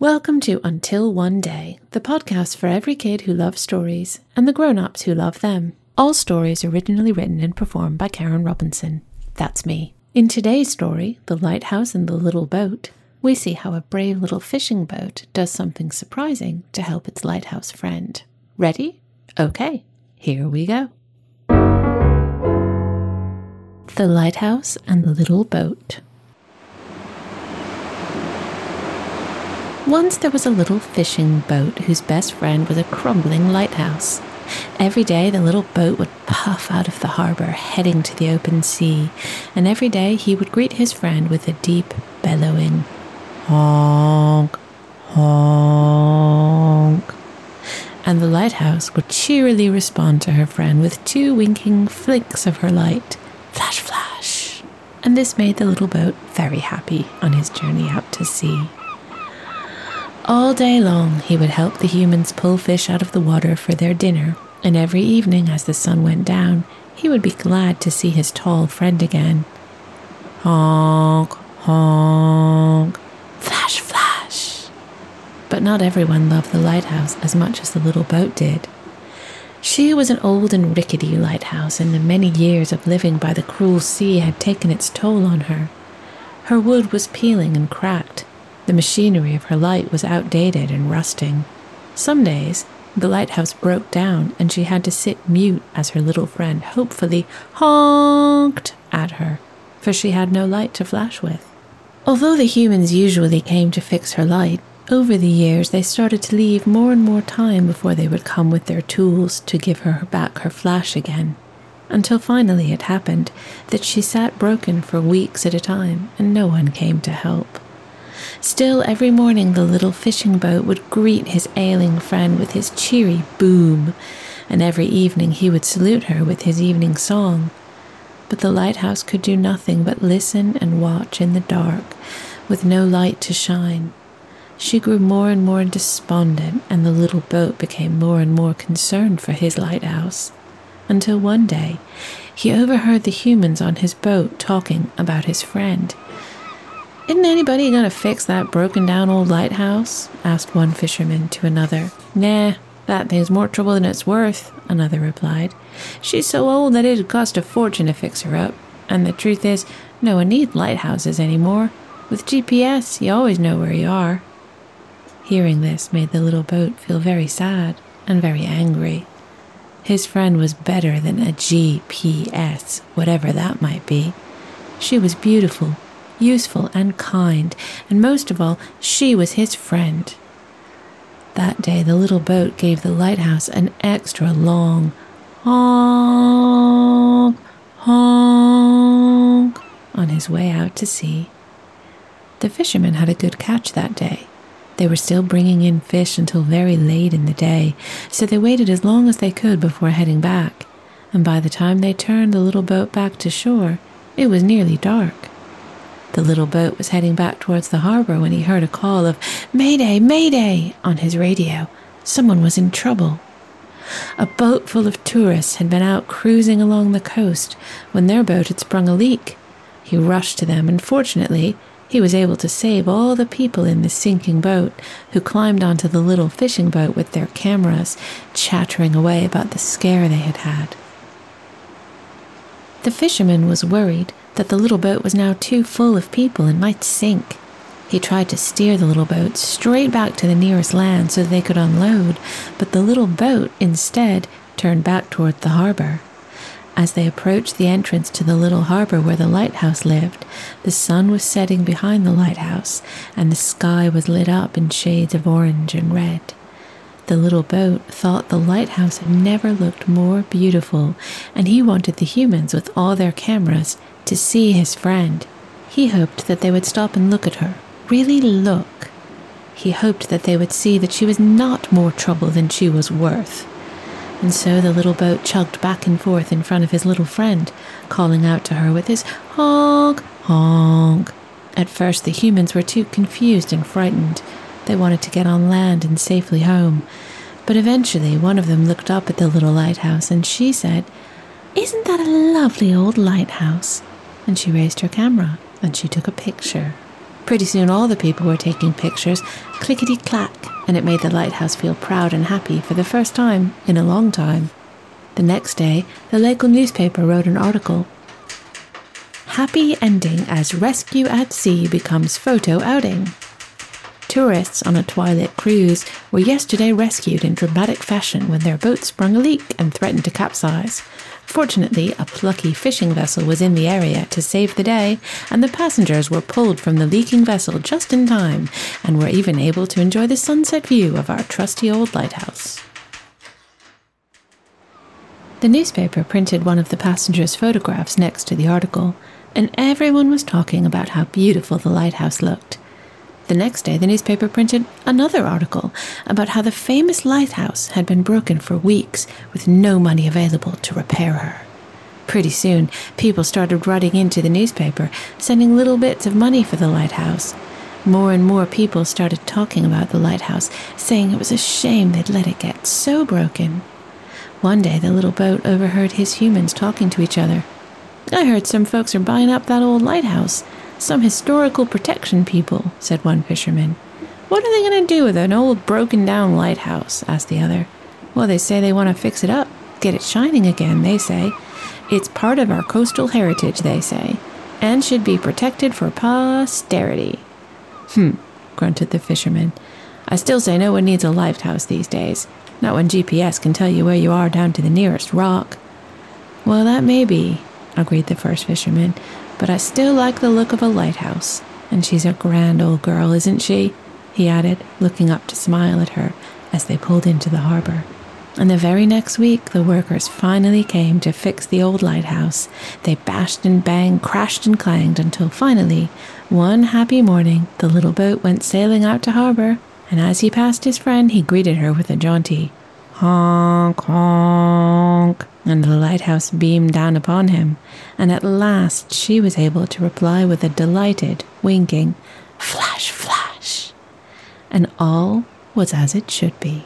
Welcome to Until One Day, the podcast for every kid who loves stories and the grown ups who love them. All stories originally written and performed by Karen Robinson. That's me. In today's story, The Lighthouse and the Little Boat, we see how a brave little fishing boat does something surprising to help its lighthouse friend. Ready? Okay, here we go. The Lighthouse and the Little Boat. Once there was a little fishing boat whose best friend was a crumbling lighthouse. Every day the little boat would puff out of the harbor, heading to the open sea, and every day he would greet his friend with a deep, bellowing honk, honk. And the lighthouse would cheerily respond to her friend with two winking flicks of her light flash, flash. And this made the little boat very happy on his journey out to sea. All day long, he would help the humans pull fish out of the water for their dinner, and every evening as the sun went down, he would be glad to see his tall friend again. Honk, honk, flash, flash. But not everyone loved the lighthouse as much as the little boat did. She was an old and rickety lighthouse, and the many years of living by the cruel sea had taken its toll on her. Her wood was peeling and cracked, the machinery of her light was outdated and rusting. Some days, the lighthouse broke down and she had to sit mute as her little friend hopefully honked at her, for she had no light to flash with. Although the humans usually came to fix her light, over the years they started to leave more and more time before they would come with their tools to give her back her flash again. Until finally it happened that she sat broken for weeks at a time and no one came to help. Still, every morning the little fishing boat would greet his ailing friend with his cheery boom, and every evening he would salute her with his evening song. But the lighthouse could do nothing but listen and watch in the dark, with no light to shine. She grew more and more despondent, and the little boat became more and more concerned for his lighthouse. Until one day, he overheard the humans on his boat talking about his friend. Isn't anybody to fix that broken down old lighthouse? asked one fisherman to another. Nah, that thing's more trouble than it's worth, another replied. She's so old that it'd cost a fortune to fix her up. And the truth is, no one needs lighthouses anymore. With GPS, you always know where you are. Hearing this made the little boat feel very sad and very angry. His friend was better than a GPS, whatever that might be. She was beautiful useful, and kind, and most of all, she was his friend. That day, the little boat gave the lighthouse an extra long honk, honk on his way out to sea. The fishermen had a good catch that day. They were still bringing in fish until very late in the day, so they waited as long as they could before heading back. And by the time they turned the little boat back to shore, it was nearly dark. The little boat was heading back towards the harbor when he heard a call of Mayday, Mayday on his radio. Someone was in trouble. A boat full of tourists had been out cruising along the coast when their boat had sprung a leak. He rushed to them, and fortunately, he was able to save all the people in the sinking boat who climbed onto the little fishing boat with their cameras, chattering away about the scare they had had. The fisherman was worried that the little boat was now too full of people and might sink. He tried to steer the little boat straight back to the nearest land so they could unload, but the little boat instead turned back toward the harbor. As they approached the entrance to the little harbor where the lighthouse lived, the sun was setting behind the lighthouse, and the sky was lit up in shades of orange and red. The little boat thought the lighthouse had never looked more beautiful, and he wanted the humans with all their cameras to see his friend. He hoped that they would stop and look at her, really look. He hoped that they would see that she was not more trouble than she was worth. And so the little boat chugged back and forth in front of his little friend, calling out to her with his honk, honk. At first, the humans were too confused and frightened. They wanted to get on land and safely home. But eventually, one of them looked up at the little lighthouse and she said, Isn't that a lovely old lighthouse? and she raised her camera and she took a picture. Pretty soon, all the people were taking pictures, clickety clack, and it made the lighthouse feel proud and happy for the first time in a long time. The next day, the local newspaper wrote an article Happy ending as rescue at sea becomes photo outing. Tourists on a twilight cruise were yesterday rescued in dramatic fashion when their boat sprung a leak and threatened to capsize. Fortunately, a plucky fishing vessel was in the area to save the day, and the passengers were pulled from the leaking vessel just in time and were even able to enjoy the sunset view of our trusty old lighthouse. The newspaper printed one of the passengers' photographs next to the article, and everyone was talking about how beautiful the lighthouse looked. The next day, the newspaper printed another article about how the famous lighthouse had been broken for weeks with no money available to repair her. Pretty soon, people started writing into the newspaper, sending little bits of money for the lighthouse. More and more people started talking about the lighthouse, saying it was a shame they'd let it get so broken. One day, the little boat overheard his humans talking to each other. I heard some folks are buying up that old lighthouse. Some historical protection people, said one fisherman. What are they going to do with an old broken down lighthouse? asked the other. Well, they say they want to fix it up, get it shining again, they say. It's part of our coastal heritage, they say, and should be protected for posterity. Hmm, grunted the fisherman. I still say no one needs a lighthouse these days, not when GPS can tell you where you are down to the nearest rock. Well, that may be, agreed the first fisherman, but I still like the look of a lighthouse. And she's a grand old girl, isn't she? he added, looking up to smile at her as they pulled into the harbor. And the very next week, the workers finally came to fix the old lighthouse. They bashed and banged, crashed and clanged until finally, one happy morning, the little boat went sailing out to harbor. And as he passed his friend, he greeted her with a jaunty honk honk and the lighthouse beamed down upon him, and at last she was able to reply with a delighted, winking, flash, flash. And all was as it should be.